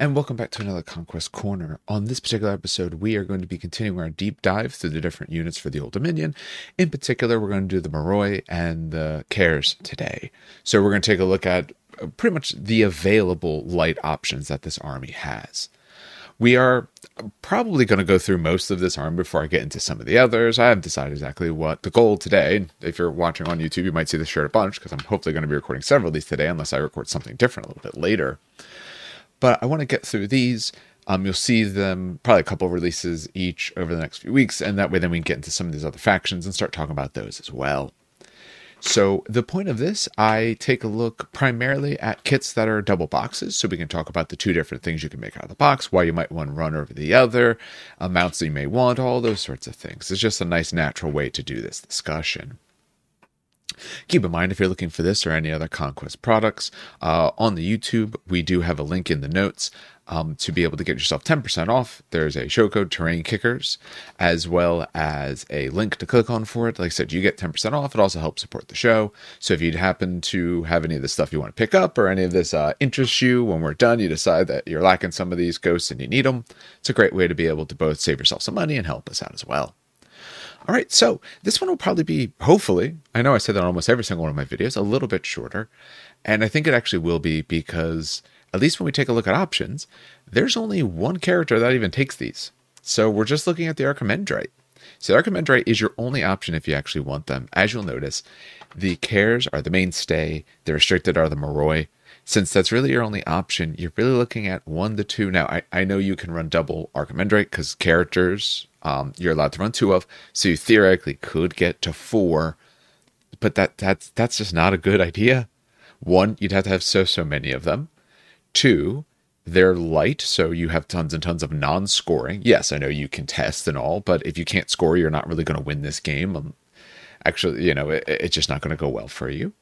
and welcome back to another Conquest Corner. On this particular episode, we are going to be continuing our deep dive through the different units for the Old Dominion. In particular, we're going to do the Moroi and the Kheres today. So we're going to take a look at uh, pretty much the available light options that this army has. We are probably going to go through most of this army before I get into some of the others. I haven't decided exactly what the goal today. If you're watching on YouTube, you might see this shirt a bunch because I'm hopefully going to be recording several of these today, unless I record something different a little bit later. But I want to get through these. Um, you'll see them probably a couple releases each over the next few weeks, and that way then we can get into some of these other factions and start talking about those as well. So the point of this, I take a look primarily at kits that are double boxes, so we can talk about the two different things you can make out of the box, why you might want one over the other, amounts that you may want, all those sorts of things. It's just a nice natural way to do this discussion. Keep in mind if you're looking for this or any other Conquest products uh, on the YouTube, we do have a link in the notes um, to be able to get yourself 10% off. There's a show code Terrain Kickers, as well as a link to click on for it. Like I said, you get 10% off. It also helps support the show. So if you happen to have any of the stuff you want to pick up or any of this uh, interests you, when we're done, you decide that you're lacking some of these ghosts and you need them, it's a great way to be able to both save yourself some money and help us out as well. All right, so this one will probably be, hopefully, I know I said that on almost every single one of my videos, a little bit shorter. And I think it actually will be because, at least when we take a look at options, there's only one character that even takes these. So we're just looking at the Archimandrite. So the Archimandrite is your only option if you actually want them. As you'll notice, the Kheres are the mainstay, the restricted are the Moroi. Since that's really your only option, you're really looking at one to two. Now, I, I know you can run double Archimandrite because characters um, you're allowed to run two of. So you theoretically could get to four, but that that's that's just not a good idea. One, you'd have to have so so many of them. Two, they're light, so you have tons and tons of non-scoring. Yes, I know you can test and all, but if you can't score, you're not really going to win this game. Um, actually, you know, it, it's just not going to go well for you.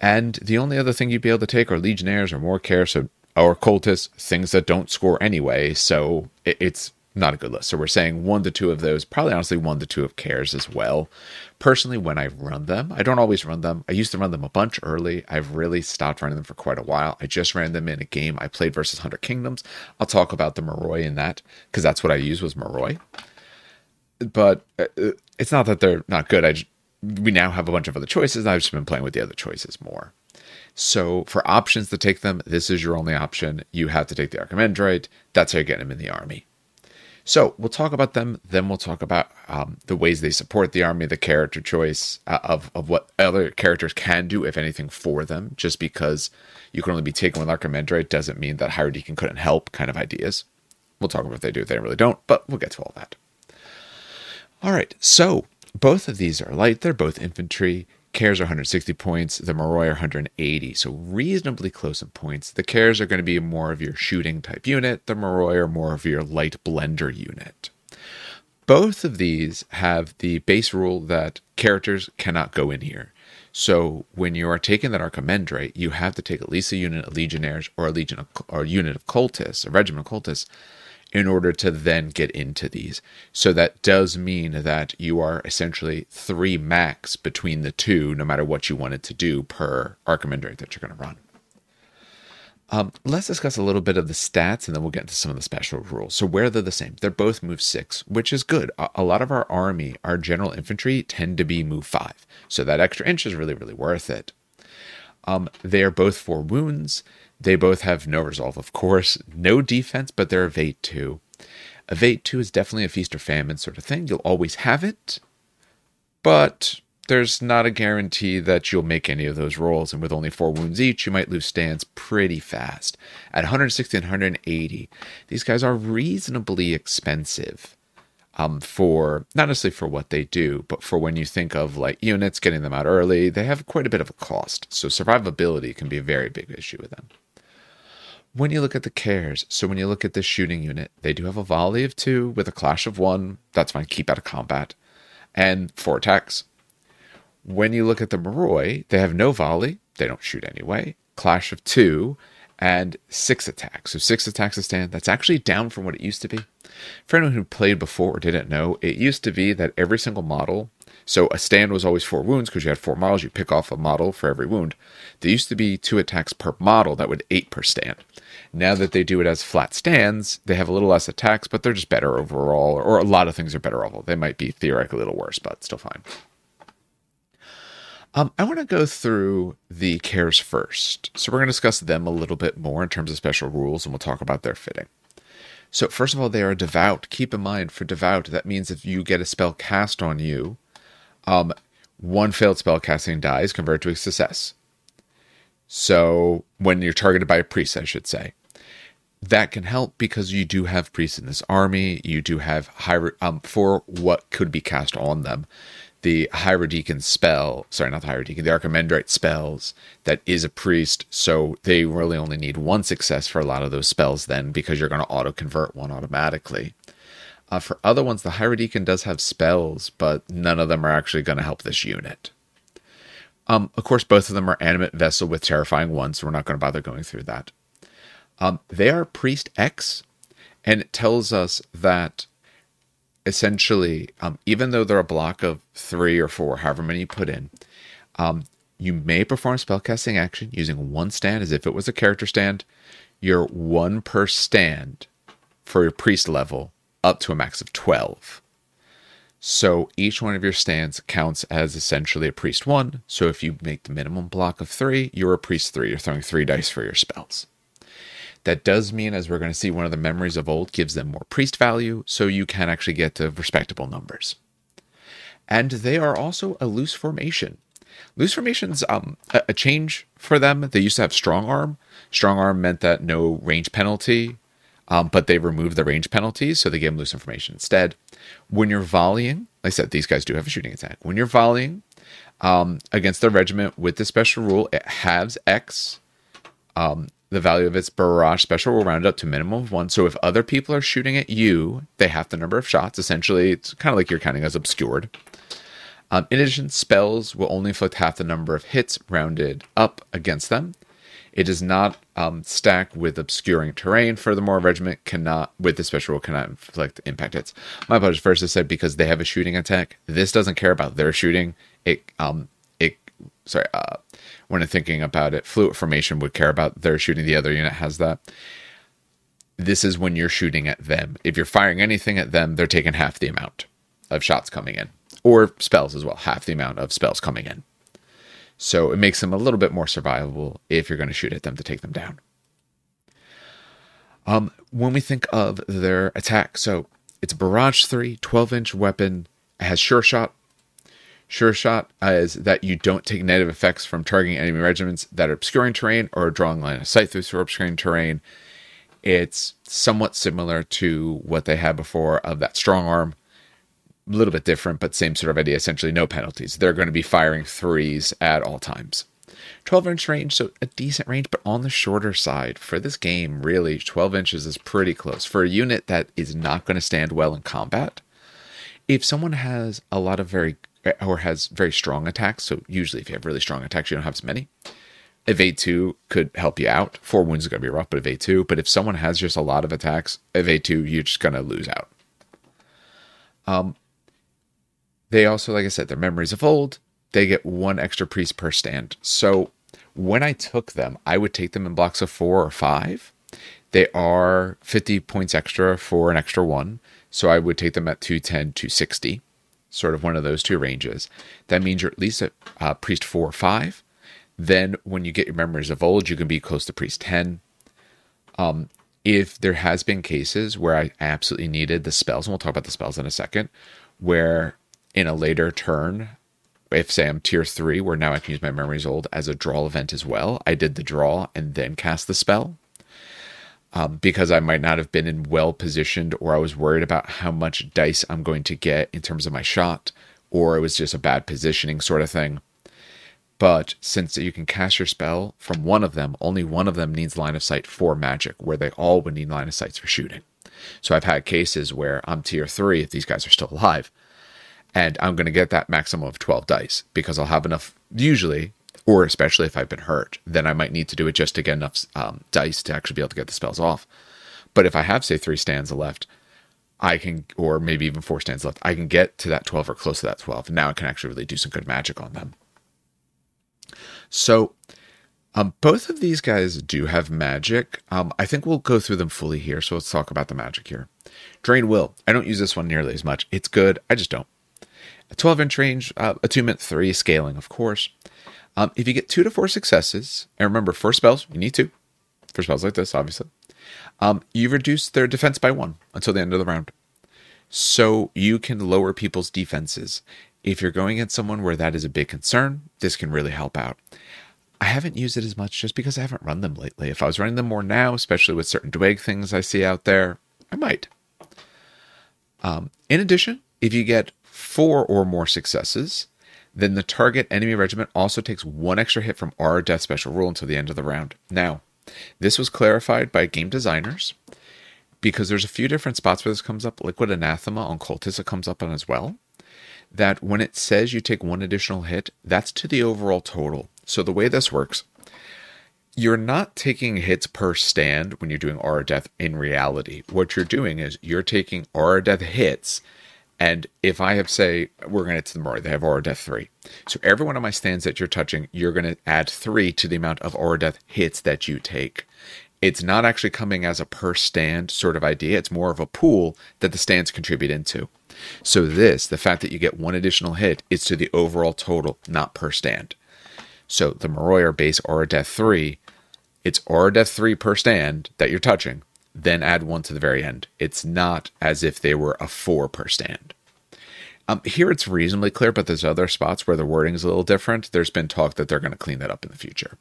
And the only other thing you'd be able to take are legionnaires or more care, so or cultists, things that don't score anyway. So it, it's not a good list. So we're saying one to two of those, probably honestly one to two of Kheres as well. Personally, when I run them, I don't always run them. I used to run them a bunch early. I've really stopped running them for quite a while. I just ran them in a game I played versus Hundred Kingdoms. I'll talk about the Moroi in that because that's what I use was Moroi. But uh, uh, it's not that they're not good. I just, we now have a bunch of other choices. I've just been playing with the other choices more. So for options to take them, this is your only option. You have to take the Archimandrite. That's how you get them in the army. So we'll talk about them. Then we'll talk about um, the ways they support the army, the character choice uh, of of what other characters can do, if anything, for them. Just because you can only be taken with Archimandrite doesn't mean that Hierodeacon couldn't help. Kind of ideas. We'll talk about what they do if they really don't, but we'll get to all that. All right. So both of these are light. They're both infantry. Kheres are 160 points. The Moroi are 180, so reasonably close in points. The Kheres are going to be more of your shooting type unit. The Moroi are more of your light blender unit. Both of these have the base rule that characters cannot go in here. So when you are taking that Archimandrite, you have to take at least a unit of Legionnaires or a legion of, or a unit of cultists, a regiment of cultists, in order to then get into these. So that does mean that you are essentially three max between the two, no matter what you wanted to do per Archimandrite that you're going to run. Um, let's discuss a little bit of the stats and then we'll get into some of the special rules. So, where they're the same, they're both move six, which is good. A, a lot of our army, our general infantry, tend to be move five. So, that extra inch is really, really worth it. Um, they are both for wounds. They both have no resolve, of course, no defense, but they're Evade 2. Evade 2 is definitely a feast or famine sort of thing. You'll always have it, but there's not a guarantee that you'll make any of those rolls. And with only four wounds each, you might lose stands pretty fast. At 160 and 180, these guys are reasonably expensive um, for not necessarily for what they do, but for when you think of like units, getting them out early, they have quite a bit of a cost. So survivability can be a very big issue with them when you look at the Kheres, so when you look at the shooting unit, they do have a volley of two with a clash of one. That's fine, keep out of combat. And four attacks. When you look at the Moroi, they have no volley, they don't shoot anyway. Clash of two and six attacks. So six attacks a stand. That's actually down from what it used to be. For anyone who played before or didn't know, it used to be that every single model So a stand was always four wounds because you had four models. You pick off a model for every wound. There used to be two attacks per model that would eight per stand. Now that they do it as flat stands, they have a little less attacks, but they're just better overall, or a lot of things are better overall. They might be theoretically a little worse, but still fine. Um, I want to go through the Kheres first. So we're going to discuss them a little bit more in terms of special rules, and we'll talk about their fitting. So first of all, they are devout. Keep in mind, for devout, that means if you get a spell cast on you, um, one failed spell casting die is converted to a success. So when you're targeted by a priest, I should say, that can help because you do have priests in this army. You do have high um, for what could be cast on them. The Hierodeacon spell, sorry, not the Hierodeacon, the Archimandrite spells that is a priest. So they really only need one success for a lot of those spells then because you're going to auto convert one automatically. Uh, for other ones, the Hierodeacon does have spells, but none of them are actually going to help this unit. Um, of course, both of them are animate vessel with terrifying ones, so we're not going to bother going through that. Um, they are priest X, and it tells us that essentially, um, even though they're a block of three or four, however many you put in, um, you may perform spellcasting action using one stand as if it was a character stand. You're one per stand for your priest level up to a max of 12. So each one of your stands counts as essentially a priest one. So if you make the minimum block of three, you're a priest three. You're throwing three dice for your spells. That does mean, as we're going to see, one of the memories of old gives them more priest value, so you can actually get to respectable numbers. And they are also a loose formation. Loose formation's um, a change for them. They used to have strong arm. Strong arm meant that no range penalty, um, but they removed the range penalties, so they gave them loose information instead. When you're volleying, like I said, these guys do have a shooting attack. When you're volleying um, against the regiment with the special rule, it halves X um, the value of its barrage special will round up to minimum of one. So if other people are shooting at you, they have the number of shots. Essentially, it's kind of like you're counting as obscured. Um, in addition, spells will only inflict half the number of hits rounded up against them. It does not um, stack with obscuring terrain. Furthermore, regiment cannot, with the special rule, cannot inflict impact hits. My apologies. First, I said because they have a shooting attack. This doesn't care about their shooting. It um sorry uh when I'm thinking about it. Fluid formation would care about their shooting. The other unit has that. This is when you're shooting at them. If you're firing anything at them, they're taking half the amount of shots coming in, or spells as well, half the amount of spells coming in. So it makes them a little bit more survivable if you're going to shoot at them to take them down. Um, when we think of their attack, so it's barrage 3, 12 inch weapon, has sure shot, Sure shot is that you don't take negative effects from targeting enemy regiments that are obscuring terrain or drawing line of sight through obscuring terrain. It's somewhat similar to what they had before of that strong arm. A little bit different, but same sort of idea. Essentially, no penalties. They're going to be firing threes at all times. 12 inch range, so a decent range, but on the shorter side. For this game, really, 12 inches is pretty close. For a unit that is not going to stand well in combat, if someone has a lot of very or has very strong attacks. So usually, if you have really strong attacks, you don't have as many. Evade two could help you out. Four wounds is going to be rough, but evade two. But if someone has just a lot of attacks, evade two, you're just going to lose out. Um, they also, like I said, their memories of old. They get one extra priest per stand. So when I took them, I would take them in blocks of four or five. They are 50 points extra for an extra one. So I would take them at 210, 260 sort of one of those two ranges. That means you're at least at uh, priest four or five. Then, when you get your memories of old, you can be close to priest 10. Um, if there has been cases where I absolutely needed the spells, and we'll talk about the spells in a second, where in a later turn, if say I'm tier three, where now I can use my memories old as a draw event as well, I did the draw and then cast the spell um, because I might not have been in well positioned, or I was worried about how much dice I'm going to get in terms of my shot, or it was just a bad positioning sort of thing. But since you can cast your spell from one of them, only one of them needs line of sight for magic, where they all would need line of sights for shooting. So I've had cases where I'm tier three if these guys are still alive, and I'm going to get that maximum of 12 dice because I'll have enough, usually, or especially if I've been hurt, then I might need to do it just to get enough um, dice to actually be able to get the spells off. But if I have, say, three stands left, I can, or maybe even four stands left, I can get to that 12 or close to that 12. And now I can actually really do some good magic on them. So, um, both of these guys do have magic. Um, I think we'll go through them fully here. So let's talk about the magic here. Drain Will. I don't use this one nearly as much. It's good. I just don't. A 12 inch range, uh, attunement three, scaling, of course. Um, if you get two to four successes, and remember, for spells, you need two. For spells like this, obviously. Um, you reduce their defense by one until the end of the round. So you can lower people's defenses. If you're going at someone where that is a big concern, this can really help out. I haven't used it as much just because I haven't run them lately. If I was running them more now, especially with certain Dweg things I see out there, I might. Um, in addition, if you get four or more successes, then the target enemy regiment also takes one extra hit from aura death special rule until the end of the round. Now, this was clarified by game designers because there's a few different spots where this comes up. Liquid Anathema on Cultist it comes up on as well. That when it says you take one additional hit, that's to the overall total. So the way this works, you're not taking hits per stand when you're doing aura death in reality. What you're doing is you're taking aura death hits. And if I have, say, we're going to to the more, they have aura death three. So every one of my stands that you're touching, you're going to add three to the amount of aura death hits that you take. It's not actually coming as a per stand sort of idea. It's more of a pool that the stands contribute into. So this, the fact that you get one additional hit, is to the overall total, not per stand. So the Marroyer base Aura Death 3, it's Aura Death 3 per stand that you're touching, then add one to the very end. It's not as if they were a 4 per stand. Um, here it's reasonably clear, but there's other spots where the wording is a little different. There's been talk that they're going to clean that up in the future.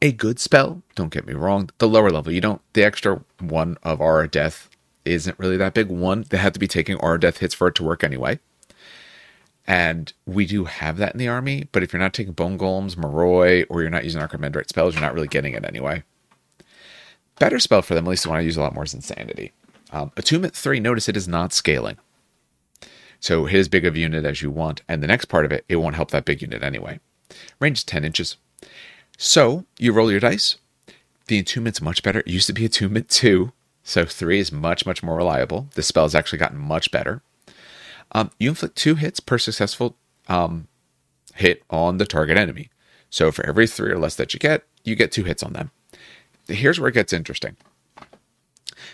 A good spell, don't get me wrong, the lower level, you don't, the extra one of Aura Death isn't really that big. One, they have to be taking Aura Death hits for it to work anyway. And we do have that in the army, but if you're not taking Bone Golems, Moroi, or you're not using Archimandrite spells, you're not really getting it anyway. Better spell for them, at least the one I use a lot more, is Insanity. Um, Attunement 3, notice it is not scaling. So hit as big of a unit as you want, and the next part of it, it won't help that big unit anyway. Range is 10 inches. So you roll your dice. The attunement's much better. It used to be attunement 2, so 3 is much, much more reliable. The spell has actually gotten much better. Um, you inflict two hits per successful um, hit on the target enemy. So for every three or less that you get, you get two hits on them. Here's where it gets interesting.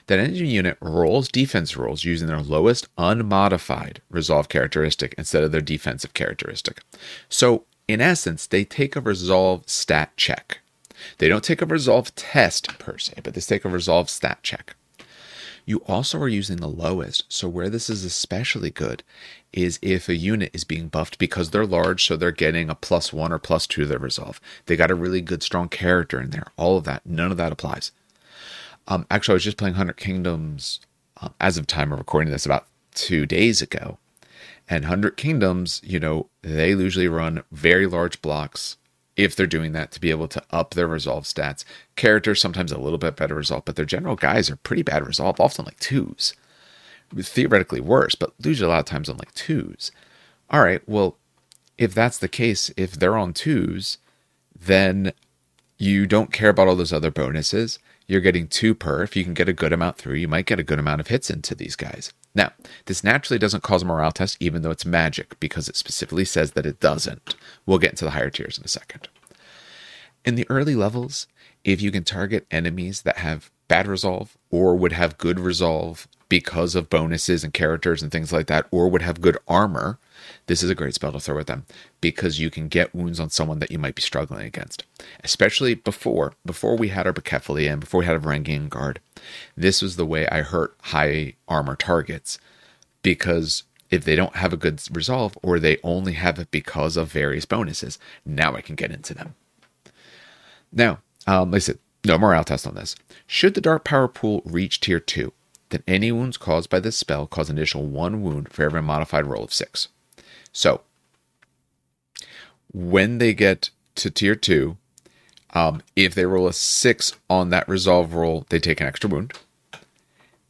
That enemy unit rolls defense rolls using their lowest unmodified resolve characteristic instead of their defensive characteristic. So, in essence, they take a resolve stat check. They don't take a resolve test per se, but they take a resolve stat check. You also are using the lowest. So, where this is especially good is if a unit is being buffed because they're large, so they're getting a plus one or plus two to their resolve. They got a really good, strong character in there. All of that, none of that applies. Um, actually, I was just playing Hundred Kingdoms um, as of time of recording this about two days ago. And Hundred Kingdoms, you know, they usually run very large blocks if they're doing that to be able to up their resolve stats. Characters sometimes a little bit better resolve, but their general guys are pretty bad resolve, often like twos. Theoretically worse, but usually a lot of times on like twos. All right, well, if that's the case, if they're on twos, then you don't care about all those other bonuses. You're getting two per. If you can get a good amount through, you might get a good amount of hits into these guys. Now, this naturally doesn't cause a morale test, even though it's magic, because it specifically says that it doesn't. We'll get into the higher tiers in a second. In the early levels, if you can target enemies that have bad resolve or would have good resolve because of bonuses and characters and things like that, or would have good armor, this is a great spell to throw at them because you can get wounds on someone that you might be struggling against. Especially before, before we had our Bukephaloi and before we had a Varangian Guard, this was the way I hurt high armor targets because if they don't have a good resolve or they only have it because of various bonuses, now I can get into them. Now, um, like I said, no morale test on this. Should the dark power pool reach tier 2, then any wounds caused by this spell cause an additional one wound for every modified roll of 6. So, when they get to tier 2, um, if they roll a 6 on that resolve roll, they take an extra wound.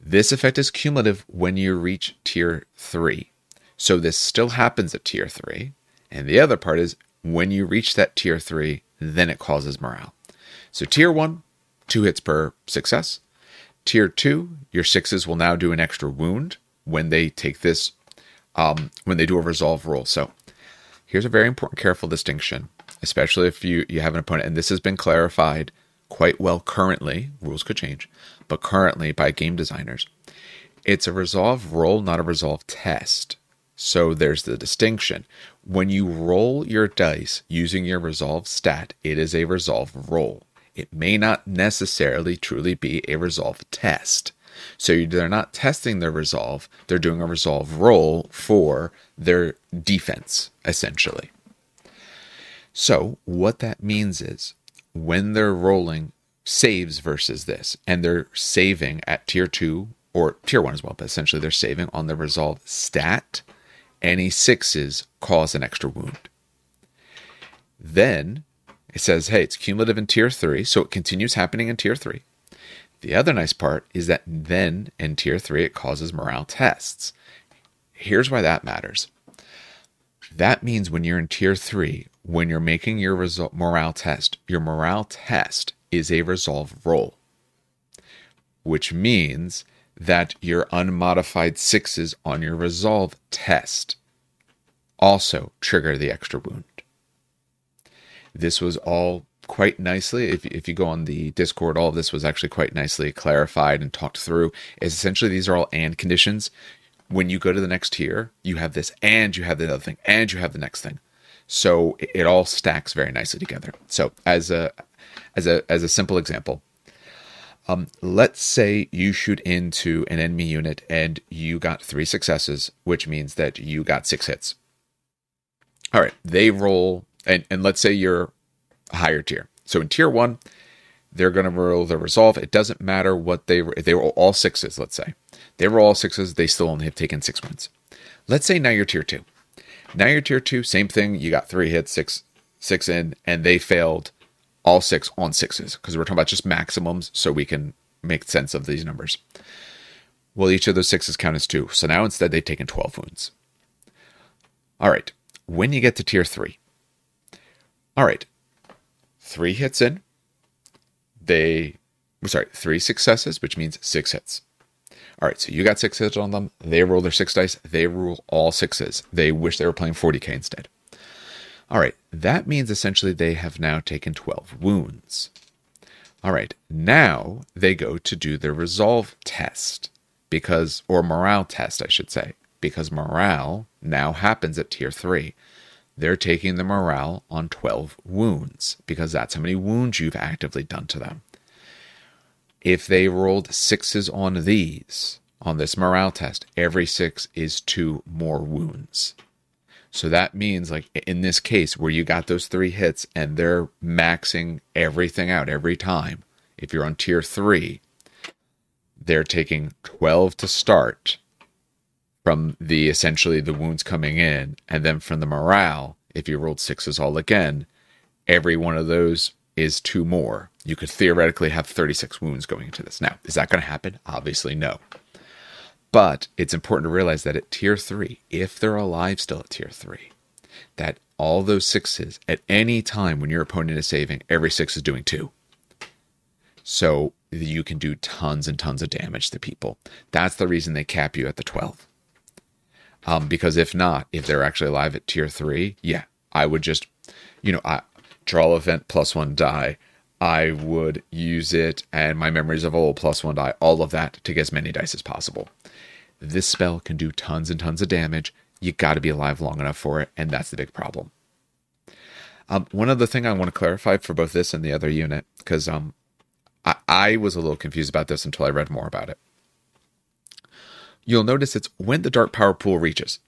This effect is cumulative when you reach tier 3. So this still happens at tier 3. And the other part is when you reach that tier 3, then it causes morale. So tier 1, 2 hits per success. tier two, your sixes will now do an extra wound when they take this, um, when they do a resolve roll. So here's a very important, careful distinction, especially if you, you have an opponent, and this has been clarified quite well currently. Rules could change, but currently by game designers. It's a resolve roll, not a resolve test. So there's the distinction. When you roll your dice using your resolve stat, it is a resolve roll. It may not necessarily truly be a resolve test. So they're not testing their resolve, they're doing a resolve roll for their defense, essentially. So, what that means is when they're rolling saves versus this, and they're saving at tier two or tier one as well, but essentially they're saving on the resolve stat, any sixes cause an extra wound. Then it says, hey, it's cumulative in tier three, so it continues happening in tier three. The other nice part is that then in tier three, it causes morale tests. Here's why that matters. That means when you're in tier three, when you're making your result, morale test, your morale test is a resolve roll, which means that your unmodified sixes on your resolve test also trigger the extra wound. This was all quite nicely. If, if you go on the Discord, all of this was actually quite nicely clarified and talked through. Is essentially these are all and conditions. When you go to the next tier, you have this and you have the other thing and you have the next thing. So it, it all stacks very nicely together. So as a as a as a simple example, um, let's say you shoot into an enemy unit and you got three successes, which means that you got six hits. All right, they roll, and, and let's say you're higher tier. So in tier one, they're going to roll the resolve. It doesn't matter what they if they roll all sixes. Let's say they roll all sixes, they still only have taken six wins. Let's say now you're tier two. Now you're tier two, same thing. You got three hits, six six in, and they failed all six on sixes because we're talking about just maximums, so we can make sense of these numbers. Well, each of those sixes count as two. So now instead they've taken 12 wounds. All right. When you get to tier three, all right, three hits in. They, sorry, three successes, which means six hits. All right, so you got six hits on them. They roll their six dice. They roll all sixes. They wish they were playing 40k instead. All right, that means essentially they have now taken 12 wounds. All right, now they go to do their resolve test because, or morale test, I should say, because morale now happens at tier 3 they're taking the morale on 12 wounds because that's how many wounds you've actively done to them. If they rolled sixes on these, on this morale test, every six is two more wounds. So that means, like in this case, where you got those three hits and they're maxing everything out every time, if you're on tier three, they're taking 12 to start from the essentially the wounds coming in, and then from the morale, if you rolled sixes all again, every one of those is two more. You could theoretically have 36 wounds going into this. Now, is that going to happen? Obviously, no. But it's important to realize that at tier three, if they're alive still at tier three, that all those sixes at any time when your opponent is saving, every six is doing two. So you can do tons and tons of damage to people. That's the reason they cap you at the 12. Um, because if not, if they're actually alive at tier three, yeah, I would just, you know, I draw event plus one die. I would use it and my memories of old plus one die, all of that to get as many dice as possible. This spell can do tons and tons of damage. You got to be alive long enough for it, and that's the big problem. Um, one other thing I want to clarify for both this and the other unit, because um, I, I was a little confused about this until I read more about it you'll notice it's when the dark power pool reaches.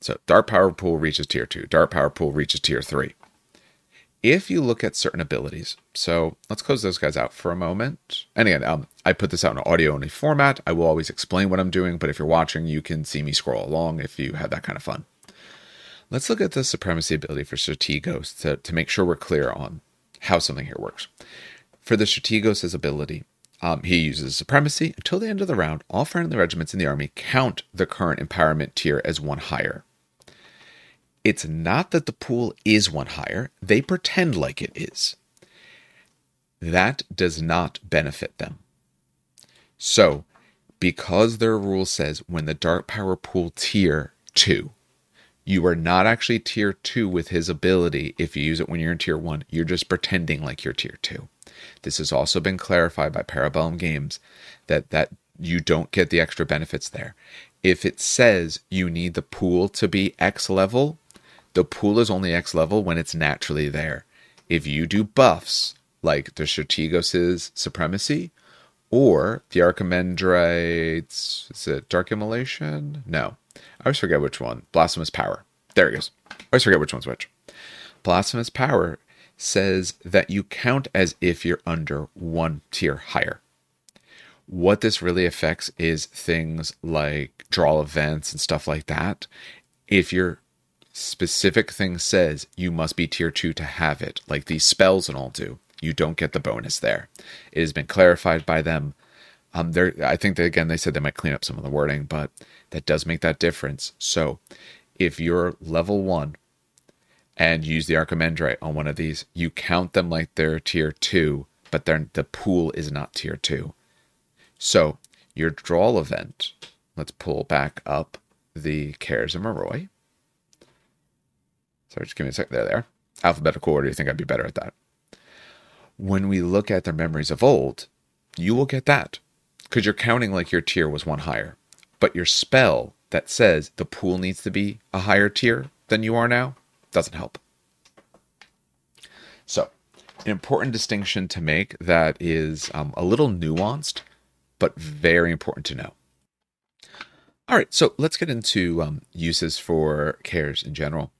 So dark power pool reaches tier 2, dark power pool reaches tier 3. If you look at certain abilities, so let's close those guys out for a moment. And again, um, I put this out in audio only format. I will always explain what I'm doing, but if you're watching, you can see me scroll along if you have that kind of fun. Let's look at the supremacy ability for Strategos to, to make sure we're clear on how something here works. For the Strategos' ability, um, he uses supremacy. Until the end of the round, all friendly regiments in the army count the current empowerment tier as one higher. It's not that the pool is one higher, they pretend like it is. That does not benefit them. So, because their rule says when the dark power pool tier 2, you are not actually tier 2 with his ability if you use it when you're in tier 1. You're just pretending like you're tier 2. This has also been clarified by Parabellum Games that that you don't get the extra benefits there. If it says you need the pool to be X level, the pool is only X level when it's naturally there. If you do buffs like the Strategos' Supremacy or the Archimandrite's, is it Dark Immolation? No. I always forget which one. Blasphemous Power. There it goes. I always forget which one's which. Blasphemous Power says that you count as if you're under one tier higher. What this really affects is things like draw events and stuff like that. If your specific thing says you must be tier two to have it, like these spells and all do, you don't get the bonus there. It has been clarified by them. Um, there, I think that again they said they might clean up some of the wording, but that does make that difference. So, if you're level one and use the Archimandrite on one of these, you count them like they're tier two, but then the pool is not tier two. So your draw event, let's pull back up the Kheres of Moroi. Sorry, just give me a sec. There, there. Alphabetical order, you think I'd be better at that. When we look at their memories of old, you will get that because you're counting like your tier was one higher. But your spell that says the pool needs to be a higher tier than you are now doesn't help. So, an important distinction to make that is um, a little nuanced, but very important to know. All right, so let's get into um, uses for Kheres in general.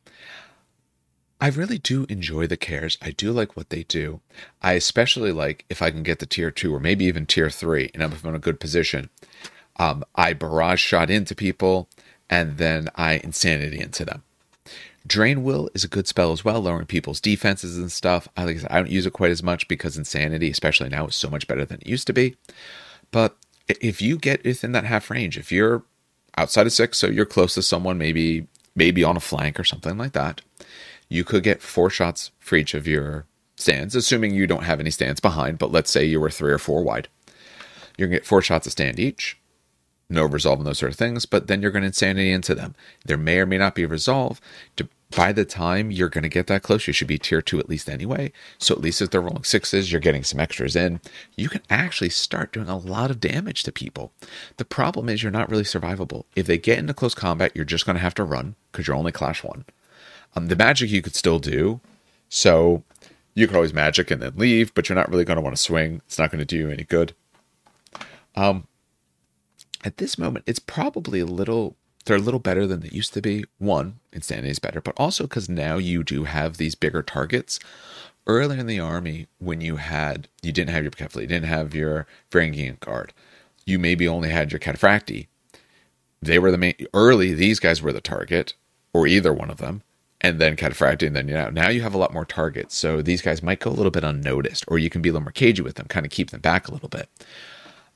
I really do enjoy the Kheres. I do like what they do. I especially like if I can get the tier two or maybe even tier three, and I'm in a good position. Um, I barrage shot into people, and then I insanity into them. Drain Will is a good spell as well, lowering people's defenses and stuff. I like I, said, I don't use it quite as much because Insanity, especially now, is so much better than it used to be. But if you get within that half range, if you're outside of six, so you're close to someone, maybe maybe on a flank or something like that, you could get four shots for each of your stands, assuming you don't have any stands behind. But let's say you were three or four wide, you're gonna get four shots a stand each no resolve and those sort of things, but then you're going to insanity into them. There may or may not be resolve. By the time you're going to get that close, you should be tier two at least anyway. So at least if they're rolling sixes, you're getting some extras in. You can actually start doing a lot of damage to people. The problem is you're not really survivable. If they get into close combat, you're just going to have to run because you're only clash one. Um, the magic you could still do. So you could always magic and then leave, but you're not really going to want to swing. It's not going to do you any good. Um, at this moment, it's probably a little they're a little better than they used to be. One, insanity is better, but also because now you do have these bigger targets. Earlier in the army, when you had you didn't have your Kefli, you didn't have your Varangian guard, you maybe only had your Cataphractii. They were the main early, these guys were the target, or either one of them, and then Cataphractii, and then you know, now you have a lot more targets. So these guys might go a little bit unnoticed, or you can be a little more cagey with them, kind of keep them back a little bit.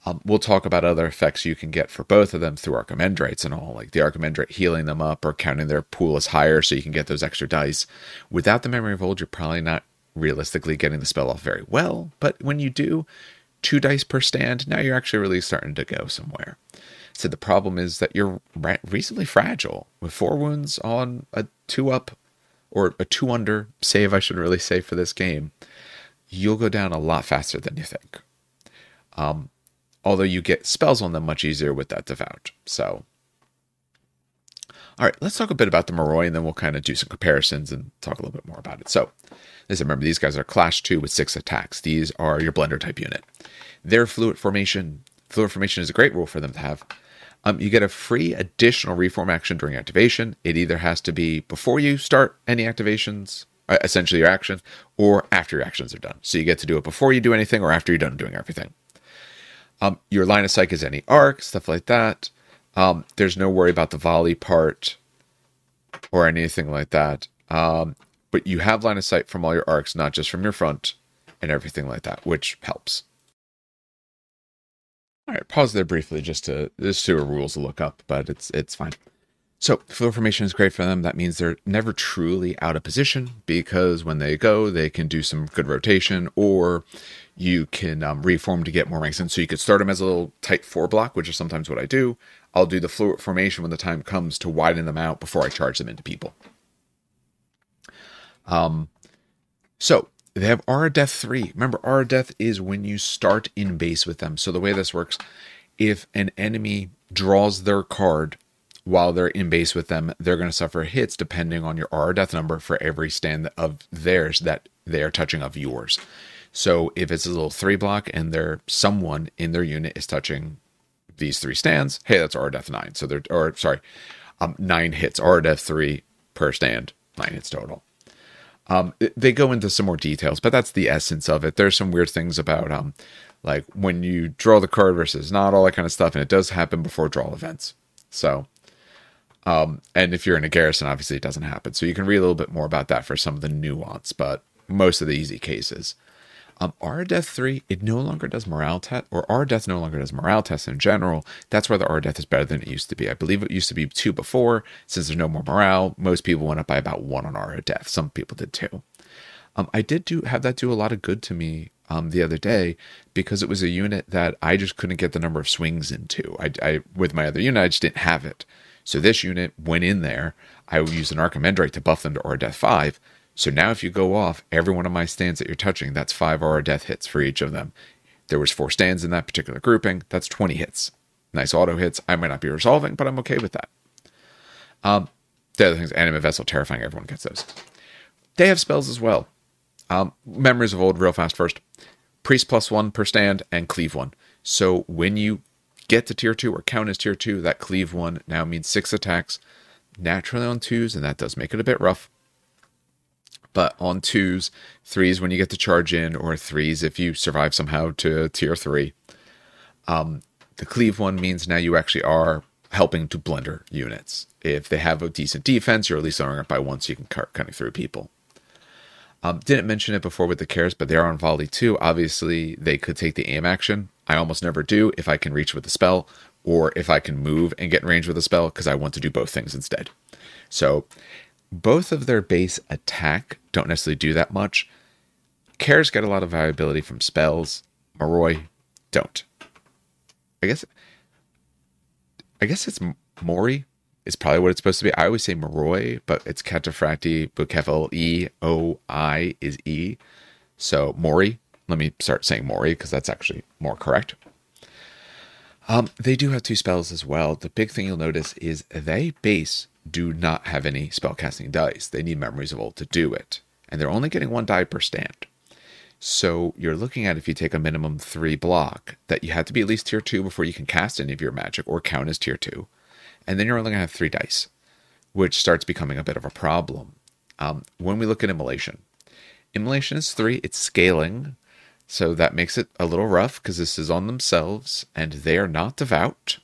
Um, we'll talk about other effects you can get for both of them through Archimandrites and all, like the Archimandrite healing them up or counting their pool as higher so you can get those extra dice. Without the Memory of Old, you're probably not realistically getting the spell off very well, but when you do, two dice per stand, now you're actually really starting to go somewhere. So the problem is that you're reasonably fragile with four wounds on a two up or a two under save, I should really say, for this game. You'll go down a lot faster than you think. Um, although you get spells on them much easier with that devout. So, all right, let's talk a bit about the Moroi, and then we'll kind of do some comparisons and talk a little bit more about it. So, as I remember, these guys are Clash 2 with six attacks. These are your blender type unit. Their fluid formation, fluid formation is a great rule for them to have. Um, you get a free additional reform action during activation. It either has to be before you start any activations, uh, essentially your action, or after your actions are done. So you get to do it before you do anything or after you're done doing everything. Um, your line of sight is any arc, stuff like that. Um, there's no worry about the volley part or anything like that. Um, but you have line of sight from all your arcs, not just from your front and everything like that, which helps. All right, pause there briefly just to there's two rules to look up, but it's it's fine. So flow formation is great for them. That means they're never truly out of position because when they go, they can do some good rotation, or you can um, reform to get more ranks in. So you could start them as a little tight four block, which is sometimes what I do. I'll do the flow formation when the time comes to widen them out before I charge them into people. Um, so they have Aura Death 3. Remember, Aura Death is when you start in base with them. So the way this works, if an enemy draws their card while they're in base with them, they're going to suffer hits depending on your Aura Death number for every stand of theirs that they are touching of yours. So if it's a little three block and there someone in their unit is touching these three stands, hey, that's Aura Death nine. So they're or sorry, um, nine hits, Aura Death three per stand, nine hits total. Um, they go into some more details, but that's the essence of it. There's some weird things about um, like when you draw the card versus not, all that kind of stuff, and it does happen before draw events. So, um, and if you're in a garrison, obviously it doesn't happen. So you can read a little bit more about that for some of the nuance, but most of the easy cases. Um, Aura Death 3, it no longer does morale test, or Aura Death no longer does morale tests in general. That's why the Aura Death is better than it used to be. I believe it used to be two before. Since there's no more morale, most people went up by about one on Aura Death. Some people did too. Um, I did do have that do a lot of good to me um, the other day because it was a unit that I just couldn't get the number of swings into. I, I with my other unit, I just didn't have it. So this unit went in there. I would use an Archimandrite to buff them to Aura Death 5 so now if you go off every one of my stands that you're touching, that's five aura death hits for each of them. There was four stands in that particular grouping. That's 20 hits. Nice auto hits. I might not be resolving, but I'm okay with that. Um, the other things, Animate Vessel, terrifying. Everyone gets those. They have spells as well. Um, memories of old, real fast first. Priest plus one per stand and cleave one. So when you get to tier two or count as tier two, that cleave one now means six attacks naturally on twos, and that does make it a bit rough but on twos, threes when you get to charge in, or threes if you survive somehow to tier three. Um, the cleave one means now you actually are helping to blender units. If they have a decent defense, you're at least throwing it by one so you can cut cutting through people. Um, didn't mention it before with the Kheres, but they are on volley too. Obviously, they could take the aim action. I almost never do if I can reach with the spell, or if I can move and get in range with a spell, because I want to do both things instead. So both of their base attack don't necessarily do that much. Kheres get a lot of variability from spells. Moroi don't. I guess. I guess it's Mori is probably what it's supposed to be. I always say Moroi, but it's Cataphracti, Bukefel, E O I is E. So Mori. Let me start saying Mori because that's actually more correct. Um, they do have two spells as well. The big thing you'll notice is they base do not have any spellcasting dice. They need memories of old to do it. And they're only getting one die per stand. So you're looking at if you take a minimum three block, that you have to be at least tier two before you can cast any of your magic or count as tier two. And then you're only going to have three dice, which starts becoming a bit of a problem. Um, when we look at immolation, immolation is three, it's scaling. So that makes it a little rough because this is on themselves and they are not devout.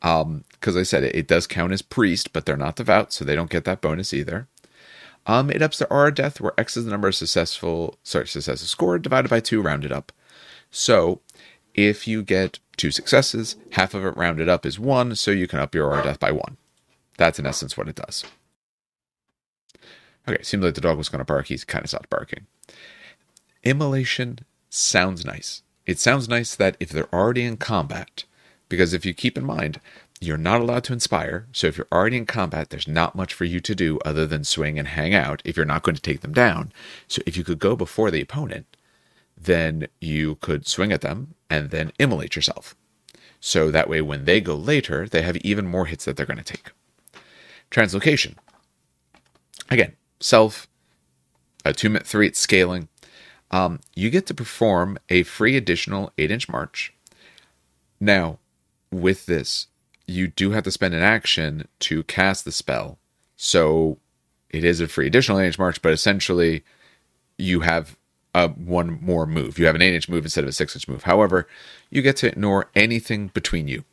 Um, because I said it, it does count as priest, but they're not devout, so they don't get that bonus either. Um, it ups the aura death, where X is the number of successful, sorry, successes scored divided by two, rounded up. So if you get two successes, half of it rounded up is one, so you can up your aura death by one. That's in essence what it does. Okay, seems like the dog was going to bark. He's kind of stopped barking. Immolation sounds nice. It sounds nice that if they're already in combat, because if you keep in mind, you're not allowed to inspire. So if you're already in combat, there's not much for you to do other than swing and hang out if you're not going to take them down. So if you could go before the opponent, then you could swing at them and then immolate yourself. So that way, when they go later, they have even more hits that they're going to take. Translocation. Again, self, attunement three, it's scaling. Um, you get to perform a free additional 8 inch march. Now, with this, you do have to spend an action to cast the spell. So it is a free additional 8 inch march, but essentially you have a one more move. You have an 8 inch move instead of a 6 inch move. However, you get to ignore anything between you,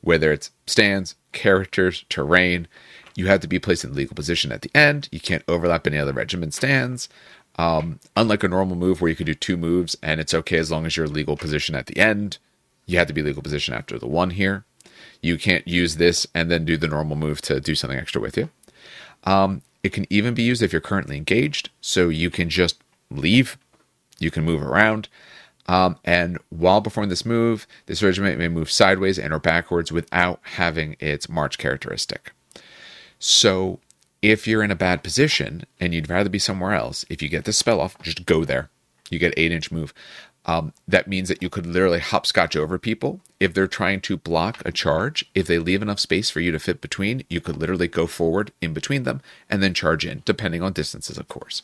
whether it's stands, characters, terrain. You have to be placed in legal position at the end. You can't overlap any other regiment stands. Um, unlike a normal move where you could do two moves and it's okay as long as you're legal position at the end, you have to be legal position after the one here. You can't use this and then do the normal move to do something extra with you. Um, it can even be used if you're currently engaged, so you can just leave. You can move around. Um, and while performing this move, this regiment may move sideways and or backwards without having its march characteristic. So if you're in a bad position and you'd rather be somewhere else, if you get this spell off, just go there. You get eight inch move. Um, that means that you could literally hopscotch over people if they're trying to block a charge. If they leave enough space for you to fit between, you could literally go forward in between them and then charge in, depending on distances, of course.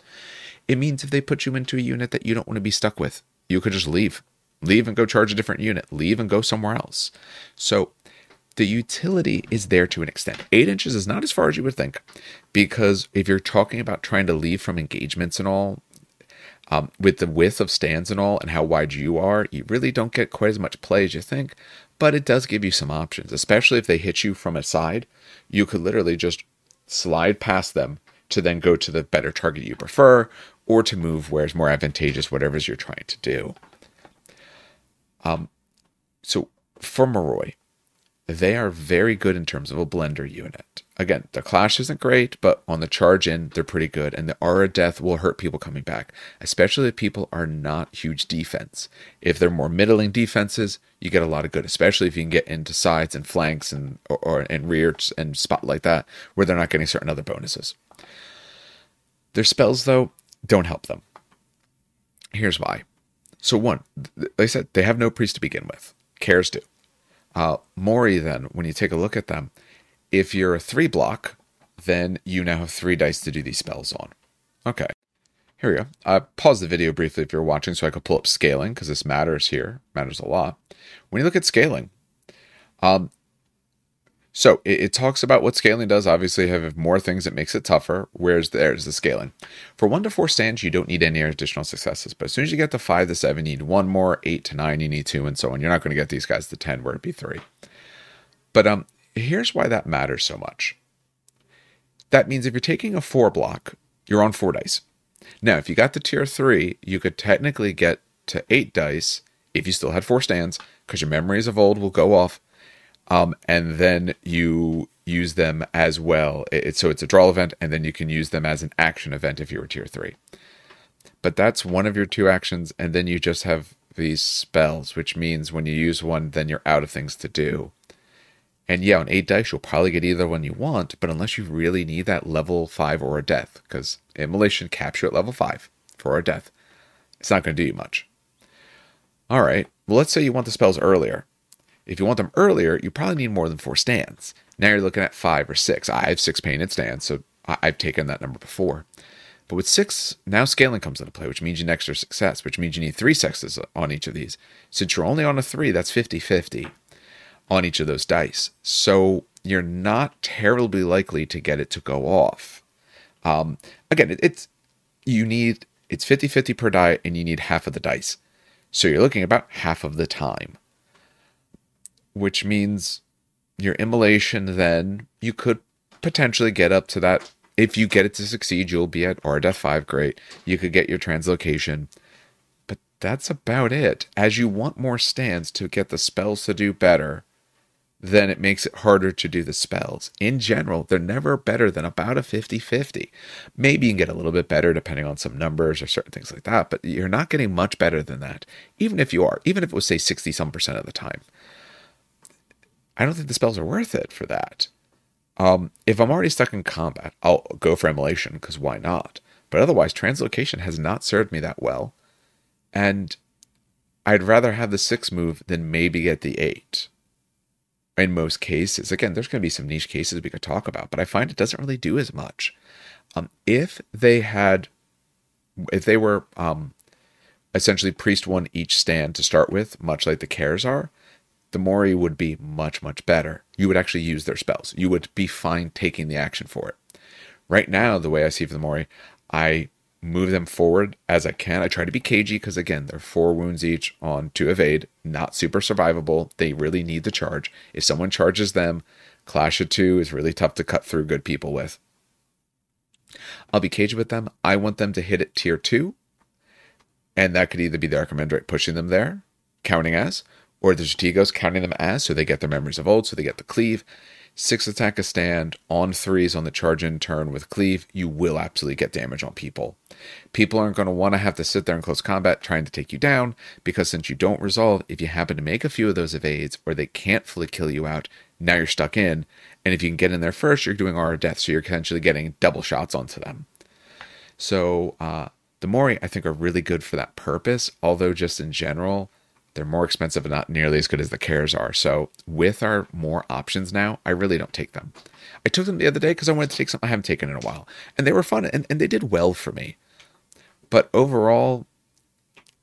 It means if they put you into a unit that you don't want to be stuck with, you could just leave. Leave and go charge a different unit. Leave and go somewhere else. So the utility is there to an extent. Eight inches is not as far as you would think, because if you're talking about trying to leave from engagements and all, um, with the width of stands and all, and how wide you are, you really don't get quite as much play as you think. But it does give you some options, especially if they hit you from a side. You could literally just slide past them to then go to the better target you prefer, or to move where it's more advantageous, whatever you're trying to do. Um, so for Moroi, they are very good in terms of a blender unit. Again, the clash isn't great, but on the charge in, they're pretty good. And the aura death will hurt people coming back, especially if people are not huge defense. If they're more middling defenses, you get a lot of good, especially if you can get into sides and flanks and or, or and rears and spot like that, where they're not getting certain other bonuses. Their spells, though, don't help them. Here's why. So one, I said, they have no priest to begin with. Kheres do. Uh, Moroi, then, when you take a look at them, if you're a three block, then you now have three dice to do these spells on. Okay. Here we go. I pause the video briefly if you're watching so I could pull up scaling because this matters here, matters a lot. When you look at scaling, um, so it, it, talks about what scaling does. Obviously, have more things that makes it tougher. Whereas there's the scaling. For one to four stands, you don't need any additional successes. But as soon as you get to five to seven, you need one more. Eight to nine, you need two, and so on. You're not going to get these guys to ten, where it'd be three. But um, here's why that matters so much. That means if you're taking a four block, you're on four dice. Now, if you got to tier three, you could technically get to eight dice if you still had four stands, because your memories of old will go off um, and then you use them as well. It, so it's a draw event, and then you can use them as an action event if you were tier three. But that's one of your two actions, and then you just have these spells, which means when you use one, then you're out of things to do. And yeah, on eight dice, you'll probably get either one you want, but unless you really need that level five or a death, because immolation capture at level five for a death, it's not going to do you much. All right, well, let's say you want the spells earlier. If you want them earlier, you probably need more than four stands. Now you're looking at five or six. I have six painted stands, so I've taken that number before. But with six, now scaling comes into play, which means you need extra success, which means you need three successes on each of these. Since you're only on a three, that's 50 50 on each of those dice. So you're not terribly likely to get it to go off. Um, again, it, it's you need it's 50 50 per die, and you need half of the dice. So you're looking about half of the time which means your immolation then you could potentially get up to that. If you get it to succeed you'll be at death 5 great you could get your translocation. But that's about it. As you want more stands to get the spells to do better then it makes it harder to do the spells. In general they're never better than about a 50-50 maybe you can get a little bit better depending on some numbers or certain things like that but you're not getting much better than that even if you are even if it was say 60 some percent of the time I don't think the spells are worth it for that. Um, if I'm already stuck in combat, I'll go for immolation because why not? But otherwise, translocation has not served me that well, and I'd rather have the six move than maybe get the eight. In most cases, again, there's going to be some niche cases we could talk about, but I find it doesn't really do as much. Um, if they had, if they were um, essentially priest one each stand to start with, much like the Kheres are, the Moroi would be much, much better. You would actually use their spells. You would be fine taking the action for it. Right now, the way I see for the Moroi, I move them forward as I can. I try to be cagey because, again, they're four wounds each on two evade, not super survivable. They really need the charge. If someone charges them, Clash of Two is really tough to cut through good people with. I'll be cagey with them. I want them to hit at tier two, and that could either be the Archimandrite pushing them there, counting as, or the Strategos counting them as, so they get their memories of old, so they get the cleave. Six attack a stand on threes on the charge in turn with cleave, you will absolutely get damage on people. People aren't going to want to have to sit there in close combat trying to take you down because since you don't resolve, if you happen to make a few of those evades or they can't fully kill you out, now you're stuck in. And if you can get in there first, you're doing aura death, so you're potentially getting double shots onto them. So uh, the Moroi, I think, are really good for that purpose. Although just in general, they're more expensive and not nearly as good as the Kheres are. So with our more options now, I really don't take them. I took them the other day because I wanted to take something I haven't taken in a while. And they were fun and, and they did well for me. But overall,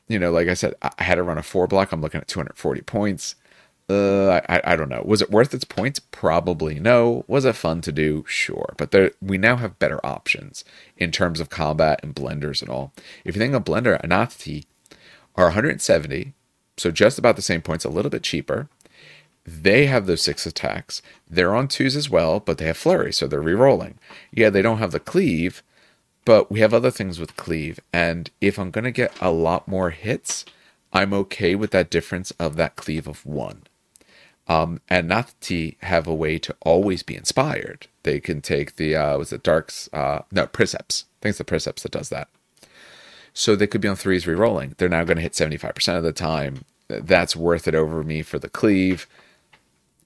you know, like I said, I had to run a four block. I'm looking at 240 points. Uh, I, I don't know. Was it worth its points? Probably no. Was it fun to do? Sure. But there, we now have better options in terms of combat and blenders and all. If you think of blender, Athanatoi are 170 so just about the same points, a little bit cheaper. They have those six attacks. They're on twos as well, but they have flurry, so they're re-rolling. Yeah, they don't have the cleave, but we have other things with cleave. And if I'm gonna get a lot more hits, I'm okay with that difference of that cleave of one. Um, and Athanatoi have a way to always be inspired. They can take the uh, was it Darks? Uh, no, Precepts. I think it's the Precepts that does that. So they could be on threes re-rolling. They're now going to hit 75% of the time. That's worth it over me for the cleave.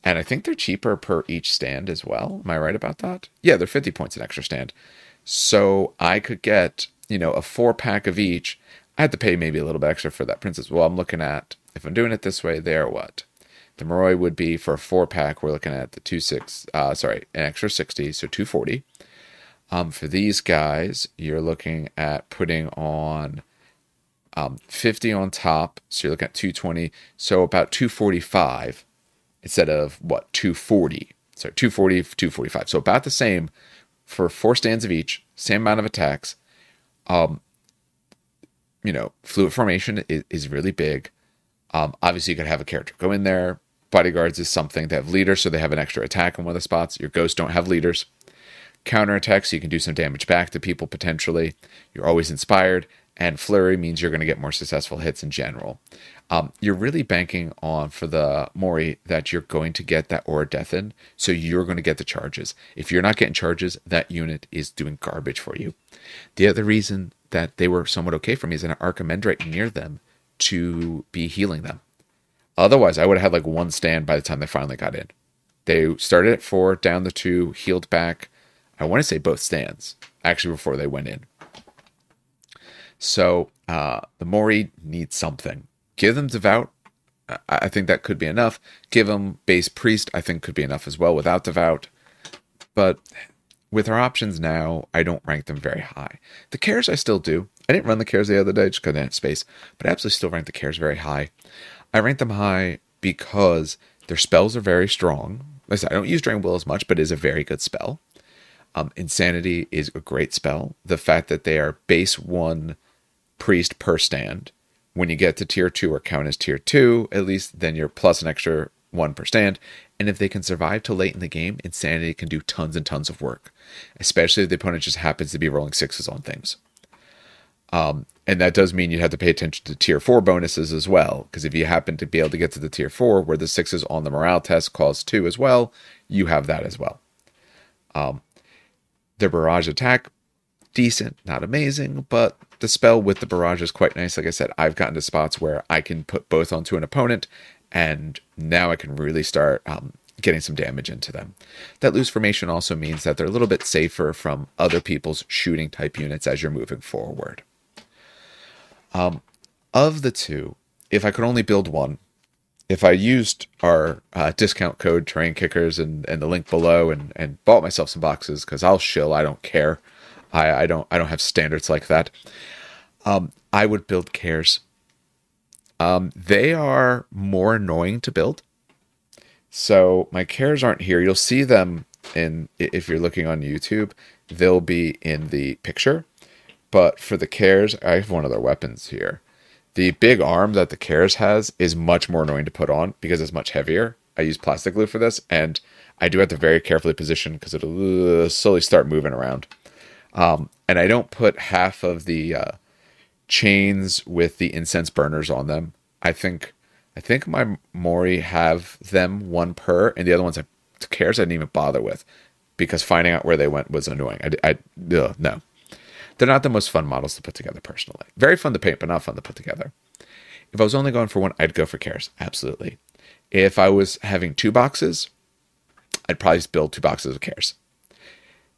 And I think they're cheaper per each stand as well. Am I right about that? Yeah, they're 50 points an extra stand. So I could get, you know, a four pack of each. I had to pay maybe a little bit extra for that princess. Well, I'm looking at, if I'm doing it this way, they're what? The Moroi would be for a four pack, we're looking at the two six, uh, sorry, an extra 60, so 240. Um, for these guys, you're looking at putting on um, 50 on top. So you're looking at 220. So about 245 instead of what, 240. So 240, 245. So about the same for four stands of each, same amount of attacks. Um, you know, fluid formation is, is really big. Um, obviously, you could have a character go in there. Bodyguards is something to have leaders, so they have an extra attack in one of the spots. Your ghosts don't have leaders counterattack, so you can do some damage back to people potentially. You're always inspired, and flurry means you're going to get more successful hits in general. Um, you're really banking on for the Moroi that you're going to get that aura death in, so you're going to get the charges. If you're not getting charges, that unit is doing garbage for you. The other reason that they were somewhat okay for me is an Archimandrite near them to be healing them. Otherwise, I would have had like one stand by the time they finally got in. They started at four, down the two, healed back, I want to say both stands actually before they went in. So uh, the Moroi needs something. Give them devout. I think that could be enough. Give them base priest. I think could be enough as well without devout. But with our options now, I don't rank them very high. The Kheres I still do. I didn't run the Kheres the other day just because I didn't have space, but I absolutely still rank the Kheres very high. I rank them high because their spells are very strong. I said, I don't use Drain Will as much, but it is a very good spell. Um, Insanity is a great spell. The fact that they are base one priest per stand. When you get to tier two or count as tier two, at least then you're plus an extra one per stand. And if they can survive till late in the game, Insanity can do tons and tons of work, especially if the opponent just happens to be rolling sixes on things. Um, and that does mean you have to pay attention to tier four bonuses as well, because if you happen to be able to get to the tier four where the sixes on the morale test cause two as well, you have that as well. Um, their barrage attack, decent, not amazing, but the spell with the barrage is quite nice. Like I said, I've gotten to spots where I can put both onto an opponent, and now I can really start um, getting some damage into them. That loose formation also means that they're a little bit safer from other people's shooting type units as you're moving forward. Um, of the two, if I could only build one, if I used our uh, discount code Terrain Kickers and, and the link below and, and bought myself some boxes because I'll shill, I don't care. I, I don't I don't have standards like that. Um, I would build Kheres. Um, they are more annoying to build. So my Kheres aren't here. You'll see them in if you're looking on YouTube, they'll be in the picture. But for the Kheres, I have one of their weapons here. The big arm that the Kheres has is much more annoying to put on because it's much heavier. I use plastic glue for this, and I do have to very carefully position because it'll uh, slowly start moving around. Um, and I don't put half of the uh, chains with the incense burners on them. I think I think my Mori have them one per, and the other ones I Kheres I didn't even bother with because finding out where they went was annoying. I, I ugh, no, they're not the most fun models to put together personally. Very fun to paint, but not fun to put together. If I was only going for one, I'd go for Kheres. Absolutely. If I was having two boxes, I'd probably build two boxes of Kheres.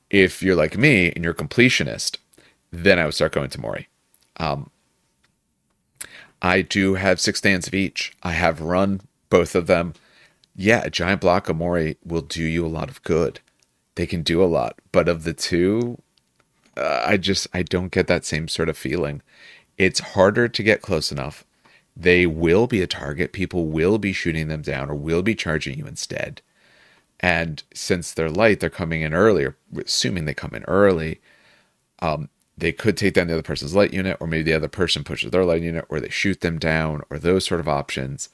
If you're like me and you're a completionist, then I would start going to Moroi. Um, I do have six stands of each. I have run both of them. Yeah, a giant block of Moroi will do you a lot of good. They can do a lot, but of the two, uh, I just I don't get that same sort of feeling. It's harder to get close enough. They will be a target. People will be shooting them down or will be charging you instead. And since they're light, they're coming in earlier, assuming they come in early. Um, they could take down the other person's light unit, or maybe the other person pushes their light unit, or they shoot them down, or those sort of options.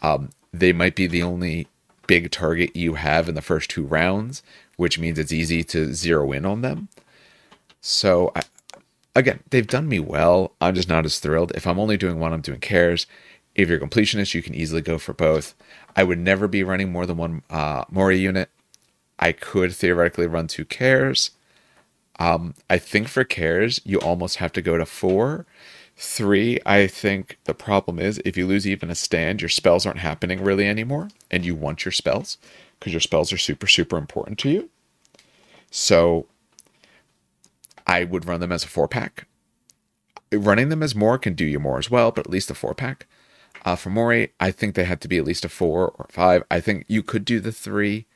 Um, they might be the only big target you have in the first two rounds, which means it's easy to zero in on them. So, I, again, they've done me well. I'm just not as thrilled. If I'm only doing one, I'm doing Kheres. If you're a completionist, you can easily go for both. I would never be running more than one uh, Moroi unit. I could theoretically run two Kheres um, I think for Kheres, you almost have to go to four. Three, I think the problem is if you lose even a stand, your spells aren't happening really anymore, and you want your spells because your spells are super, super important to you. So I would run them as a four pack. Running them as more can do you more as well, but at least a four pack. Uh, for Moroi, I think they had to be at least a four or five. I think you could do the three.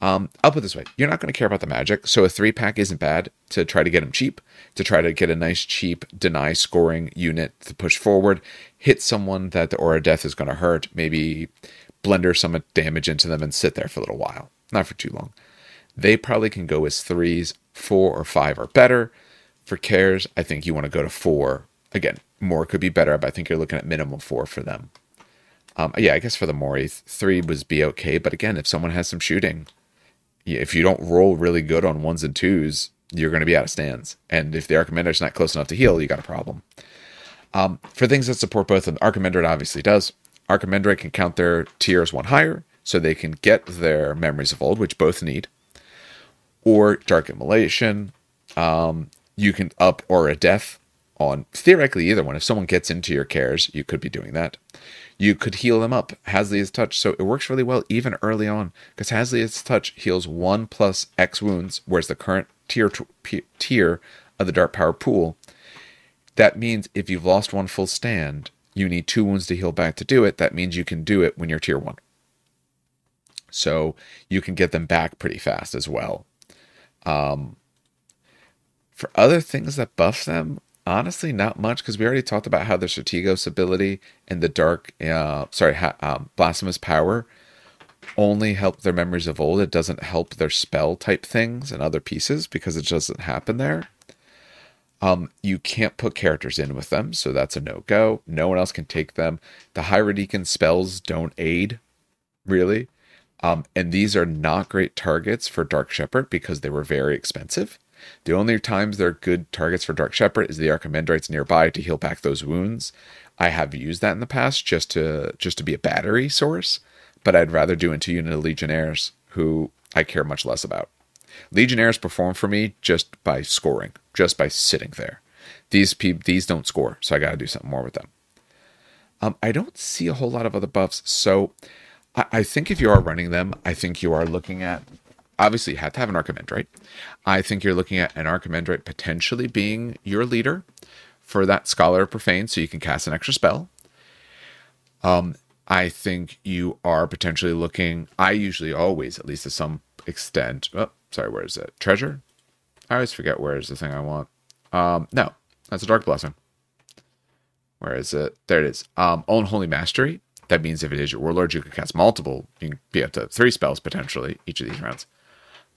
Um, I'll put this way: you're not going to care about the magic, so a three pack isn't bad to try to get them cheap, to try to get a nice cheap deny scoring unit to push forward, hit someone that the aura death is going to hurt, maybe blender some damage into them and sit there for a little while, not for too long. They probably can go as threes, four or five are better. For Kheres, I think you want to go to four. Again, more could be better, but I think you're looking at minimum four for them. Um, yeah, I guess for the Moroi, three was be okay. But again, if someone has some shooting, if you don't roll really good on ones and twos, you're going to be out of stands. And if the Archimandrite is not close enough to heal, you got a problem. Um, for things that support both, and Archimandrite obviously does. Archimandrite can count their tiers one higher, so they can get their memories of old, which both need. Or Dark Immolation. Um, you can up aura Death on theoretically either one. If someone gets into your Kheres, you could be doing that you could heal them up. Hazlia's touch, so it works really well even early on because Hazlia's touch heals one plus X wounds, whereas the current tier tier of the Dark Power pool. That means if you've lost one full stand, you need two wounds to heal back to do it. That means you can do it when you're tier one. So you can get them back pretty fast as well. Um, for other things that buff them, honestly not much because we already talked about how the Strategos ability and the dark, uh, sorry, ha- um, blasphemous power only help their memories of old. It doesn't help their spell type things and other pieces because it doesn't happen there. Um, you can't put characters in with them, so that's a no go. No one else can take them. The Hierodeacon spells don't aid, really. Um, and these are not great targets for Dark Shepherd because they were very expensive. The only times they're good targets for Dark Shepherd is the Archimandrites nearby to heal back those wounds. I have used that in the past just to just to be a battery source, but I'd rather do into unit of Legionnaires who I care much less about. Legionnaires perform for me just by scoring, just by sitting there. These pe- these don't score, so I got to do something more with them. Um, I don't see a whole lot of other buffs, so I, I think if you are running them, I think you are looking at obviously you have to have an Archimandrite. I think you're looking at an Archimandrite potentially being your leader for that Scholar of Profane, so you can cast an extra spell. Um, I think you are potentially looking. I usually always, at least to some extent. Oh, sorry, where is it? Treasure. I always forget where is the thing I want. Um, no, that's a Dark Blessing. Where is it? There it is. Um, own Holy Mastery. That means if it is your warlord, you can cast multiple. You can be up to three spells potentially each of these rounds.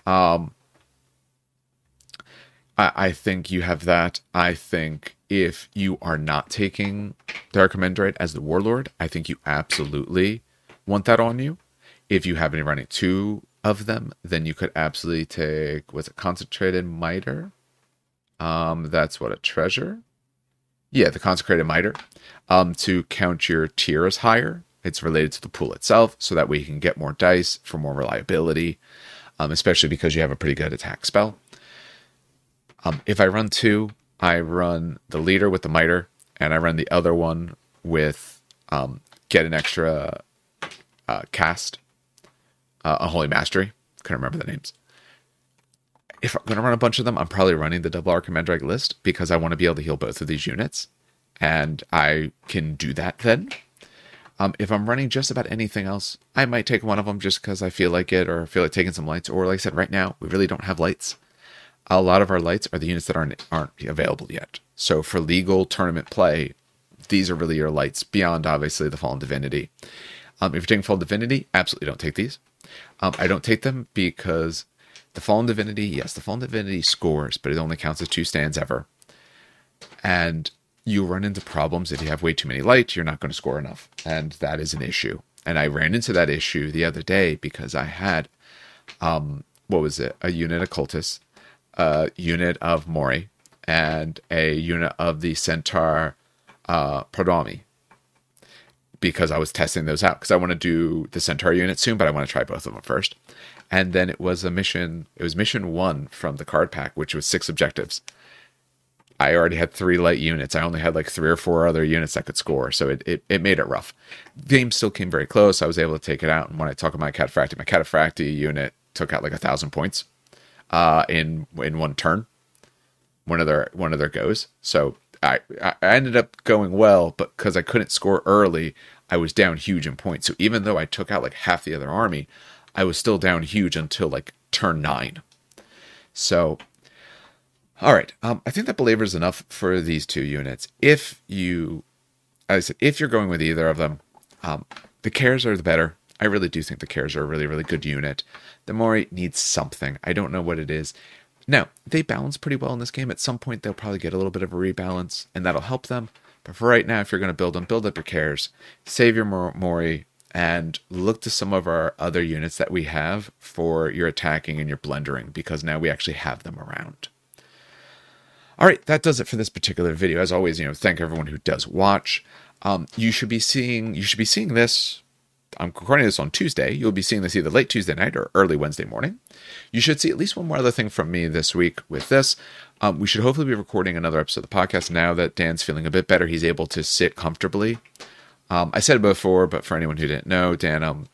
Um, I, I think you have that. I think if you are not taking Archimandrite as the warlord, I think you absolutely want that on you. If you have any running two of them, then you could absolutely take was it concentrated miter? Um, that's what a treasure. Yeah, the consecrated miter. Um, to count your tiers higher It's related to the pool itself, so that way you can get more dice for more reliability, um, especially because you have a pretty good attack spell. Um, if I run two, I run the leader with the miter, and I run the other one with um, get an extra uh, cast, uh, a holy mastery. Couldn't remember the names. If I'm going to run a bunch of them, I'm probably running the double Archimandrite list because I want to be able to heal both of these units, and I can do that then. Um, if I'm running just about anything else, I might take one of them just because I feel like it or feel like taking some lights. Or like I said, right now we really don't have lights. A lot of our lights are the units that aren't aren't available yet. So for legal tournament play, these are really your lights beyond obviously the Fallen Divinity. Um, if you're taking Fallen Divinity, absolutely don't take these. Um, I don't take them because the Fallen Divinity, yes, the Fallen Divinity scores, but it only counts as two stands ever. And you run into problems if you have way too many lights, you're not going to score enough. And that is an issue. And I ran into that issue the other day because I had, um, what was it? A unit of cultists, a unit of Moroi, and a unit of the Centaur uh. Because I was testing those out. Because I want to do the Centaur unit soon, but I want to try both of them first. And then it was a mission, it was mission one from the card pack, which was six objectives. I already had three light units. I only had like three or four other units that could score. So it, it, it made it rough. Game still came very close. I was able to take it out. And when I talk about my Cataphractii, my Cataphractii unit took out like a thousand points uh, in in one turn. One of their one of their goes. So I, I ended up going well, but because I couldn't score early, I was down huge in points. So even though I took out like half the other army, I was still down huge until like turn nine. So all right. Um, I think that belabors enough for these two units. If you, as I said, if you're going with either of them, um, the Kheres are the better. I really do think the Kheres are a really, really good unit. The Moroi needs something. I don't know what it is. Now, they balance pretty well in this game. At some point, they'll probably get a little bit of a rebalance, and that'll help them. But for right now, if you're going to build them, build up your Kheres, save your Moroi, and look to some of our other units that we have for your attacking and your blendering, because now we actually have them around. All right, that does it for this particular video. As always, you know, thank everyone who does watch. Um, you should be seeing you should be seeing this. I'm recording this on Tuesday. You'll be seeing this either late Tuesday night or early Wednesday morning. You should see at least one more other thing from me this week with this. Um, we should hopefully be recording another episode of the podcast now that Dan's feeling a bit better. He's able to sit comfortably. Um, I said it before, but for anyone who didn't know, Dan um,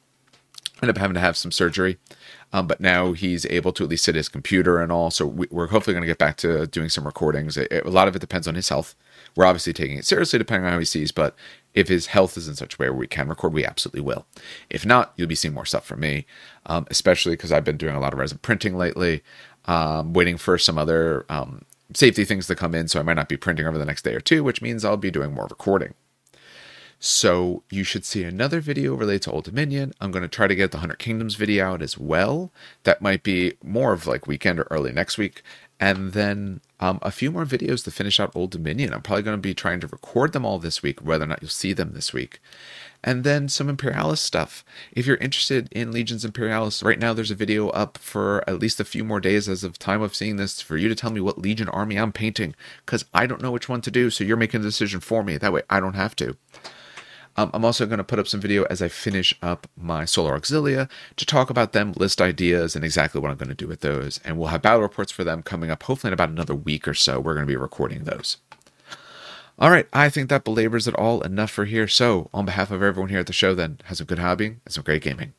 ended up having to have some surgery. Um, but now he's able to at least sit his computer and all. So we, are hopefully going to get back to doing some recordings. It, it, a lot of it depends on his health. We're obviously taking it seriously depending on how he sees, but if his health is in such a way where we can record, we absolutely will. If not, you'll be seeing more stuff from me, um, especially because I've been doing a lot of resin printing lately, um, waiting for some other um, safety things to come in. So I might not be printing over the next day or two, which means I'll be doing more recording. So you should see another video related to Old Dominion. I'm going to try to get the Hundred Kingdoms video out as well. That might be more of like weekend or early next week. And then um, a few more videos to finish out Old Dominion. I'm probably going to be trying to record them all this week, whether or not you'll see them this week. And then some Imperialis stuff. If you're interested in Legions Imperialis, right now there's a video up for at least a few more days as of time of seeing this for you to tell me what Legion army I'm painting. Because I don't know which one to do, so you're making the decision for me. That way I don't have to. Um, I'm also going to put up some video as I finish up my Solar Auxilia to talk about them, list ideas, and exactly what I'm going to do with those. And we'll have battle reports for them coming up hopefully in about another week or so. We're going to be recording those. All right, I think that belabors it all enough for here. So, on behalf of everyone here at the show, then, have some good hobbying and some great gaming.